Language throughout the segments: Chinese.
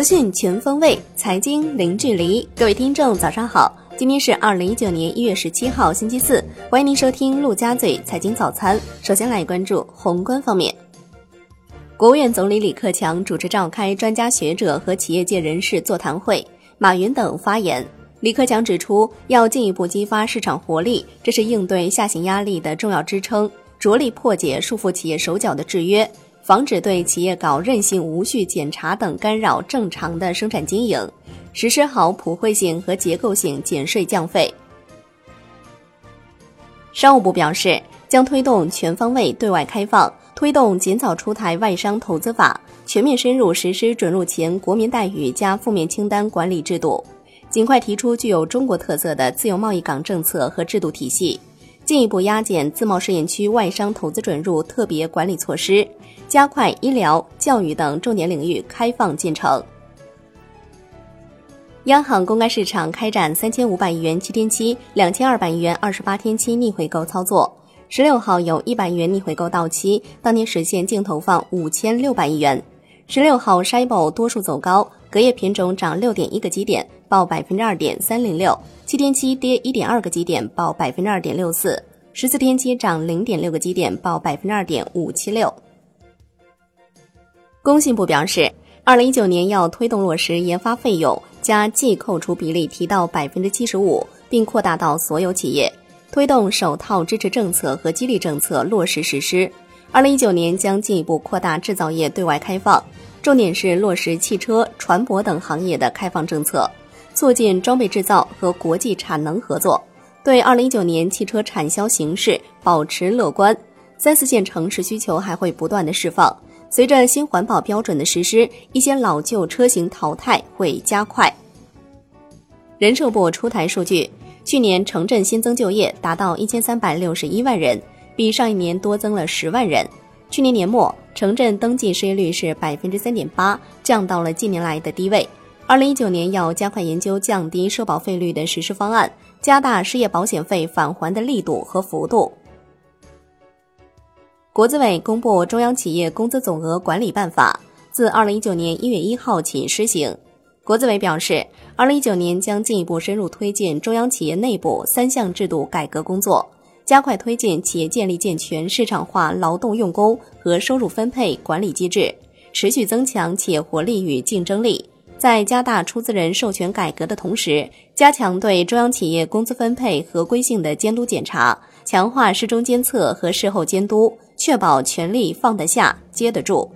资讯全方位，财经零距离。各位听众，早上好！今天是二零一九年一月十七号，星期四。欢迎您收听陆家嘴财经早餐。首先来关注宏观方面，国务院总理李克强主持召开专家学者和企业界人士座谈会，马云等发言。李克强指出，要进一步激发市场活力，这是应对下行压力的重要支撑，着力破解束缚企业手脚的制约。防止对企业搞任性无序检查等干扰正常的生产经营，实施好普惠性和结构性减税降费。商务部表示，将推动全方位对外开放，推动尽早出台外商投资法，全面深入实施准入前国民待遇加负面清单管理制度，尽快提出具有中国特色的自由贸易港政策和制度体系。进一步压减自贸试验区外商投资准入特别管理措施，加快医疗、教育等重点领域开放进程。央行公开市场开展三千五百亿元七天期、两千二百亿元二十八天期逆回购操作，十六号有一百亿元逆回购到期，当天实现净投放五千六百亿元。十六号 SHIBO 多数走高，隔夜品种涨六点一个基点，报百分之二点三零六；七天期跌一点二个基点，报百分之二点六四；十四天期涨零点六个基点，报百分之二点五七六。工信部表示，二零一九年要推动落实研发费用加计扣除比例提到百分之七十五，并扩大到所有企业，推动首套支持政策和激励政策落实实施。二零一九年将进一步扩大制造业对外开放。重点是落实汽车、船舶等行业的开放政策，促进装备制造和国际产能合作。对二零一九年汽车产销形势保持乐观，三四线城市需求还会不断的释放。随着新环保标准的实施，一些老旧车型淘汰会加快。人社部出台数据，去年城镇新增就业达到一千三百六十一万人，比上一年多增了十万人。去年年末，城镇登记失业率是百分之三点八，降到了近年来的低位。二零一九年要加快研究降低社保费率的实施方案，加大失业保险费返还的力度和幅度。国资委公布《中央企业工资总额管理办法》，自二零一九年一月一号起施行。国资委表示，二零一九年将进一步深入推进中央企业内部三项制度改革工作。加快推进企业建立健全市场化劳动用工和收入分配管理机制，持续增强企业活力与竞争力。在加大出资人授权改革的同时，加强对中央企业工资分配合规性的监督检查，强化事中监测和事后监督，确保权力放得下、接得住。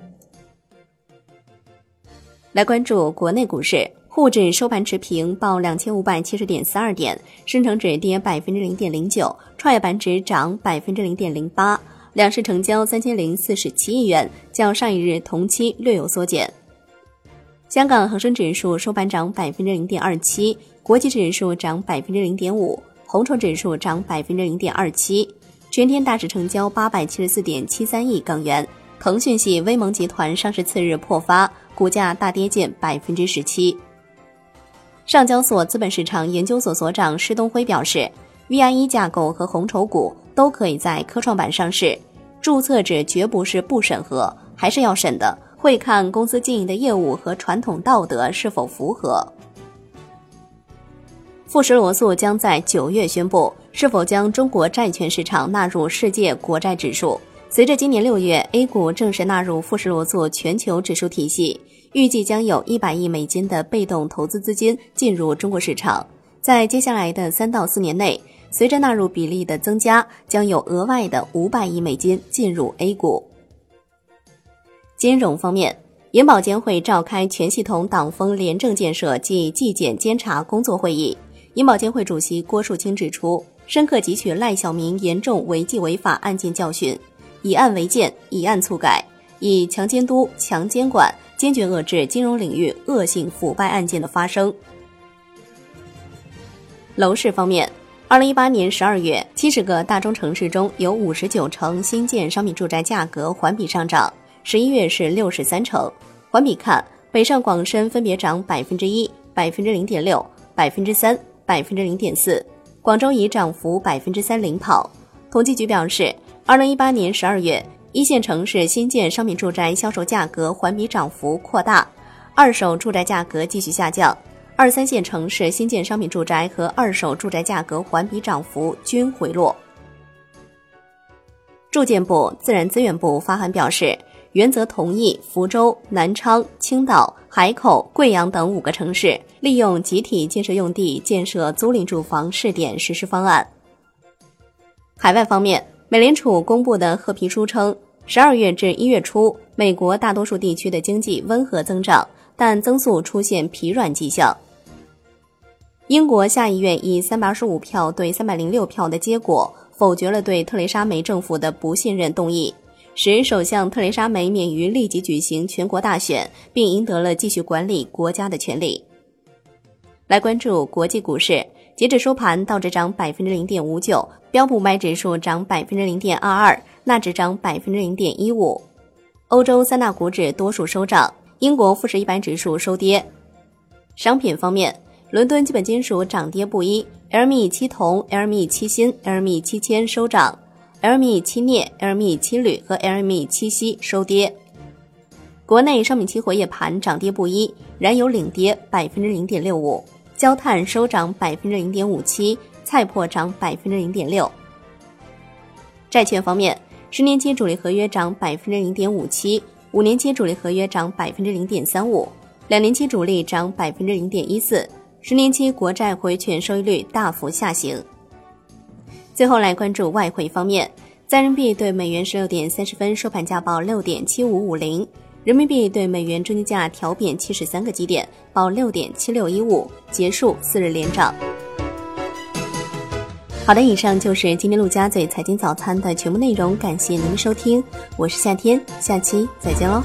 来关注国内股市。沪指收盘持平，报两千五百七十点四二点，深成指跌百分之零点零九，创业板指涨百分之零点零八，两市成交三千零四十七亿元，较上一日同期略有缩减。香港恒生指数收盘涨百分之零点二七，国际指数涨百分之零点五，红筹指数涨百分之零点二七，全天大市成交八百七十四点七三亿港元。腾讯系威盟集团上市次日破发，股价大跌近百分之十七。上交所资本市场研究所所长施东辉表示，VIE 架构和红筹股都可以在科创板上市，注册制绝不是不审核，还是要审的，会看公司经营的业务和传统道德是否符合。富时罗素将在九月宣布是否将中国债券市场纳入世界国债指数。随着今年六月 A 股正式纳入富时罗素全球指数体系。预计将有一百亿美金的被动投资资金进入中国市场，在接下来的三到四年内，随着纳入比例的增加，将有额外的五百亿美金进入 A 股。金融方面，银保监会召开全系统党风廉政建设暨纪检监察工作会议，银保监会主席郭树清指出，深刻汲取赖小民严重违纪违法案件教训，以案为鉴，以案促改，以强监督、强监管。坚决遏制金融领域恶性腐败案件的发生。楼市方面，二零一八年十二月，七十个大中城市中有五十九城新建商品住宅价格环比上涨，十一月是六十三城。环比看，北上广深分别涨百分之一、百分之零点六、百分之三、百分之零点四，广州以涨幅百分之三领跑。统计局表示，二零一八年十二月。一线城市新建商品住宅销售价格环比涨幅扩大，二手住宅价格继续下降，二三线城市新建商品住宅和二手住宅价格环比涨幅均回落。住建部、自然资源部发函表示，原则同意福州、南昌、青岛、海口、贵阳等五个城市利用集体建设用地建设租赁住房试点实施方案。海外方面，美联储公布的褐皮书称，十二月至一月初，美国大多数地区的经济温和增长。但增速出现疲软迹象。英国下议院以三百二十五票对三百零六票的结果否决了对特蕾莎梅政府的不信任动议，使首相特蕾莎梅免于立即举行全国大选，并赢得了继续管理国家的权利。来关注国际股市，截至收盘，道指涨百分之零点五九，标普买指数涨百分之零点二二，纳指涨百分之零点一五，欧洲三大股指多数收涨。英国富时一百指数收跌。商品方面，伦敦基本金属涨跌不一，LME 七铜、LME 七锌、LME 七铅收涨，LME 七镍、LME 七铝和 LME 七锡收跌。国内商品期货夜盘涨跌不一，燃油领跌百分之零点六五，焦炭收涨百分之零点五七，菜粕涨百分之零点六。债券方面，十年期主力合约涨百分之零点五七。五年期主力合约涨百分之零点三五，两年期主力涨百分之零点一四，十年期国债回权收益率大幅下行。最后来关注外汇方面，在人民币对美元十六点三十分收盘价报六点七五五零，人民币对美元中间价调贬七十三个基点，报六点七六一五，结束四日连涨。好的，以上就是今天陆家嘴财经早餐的全部内容，感谢您的收听，我是夏天，下期再见喽。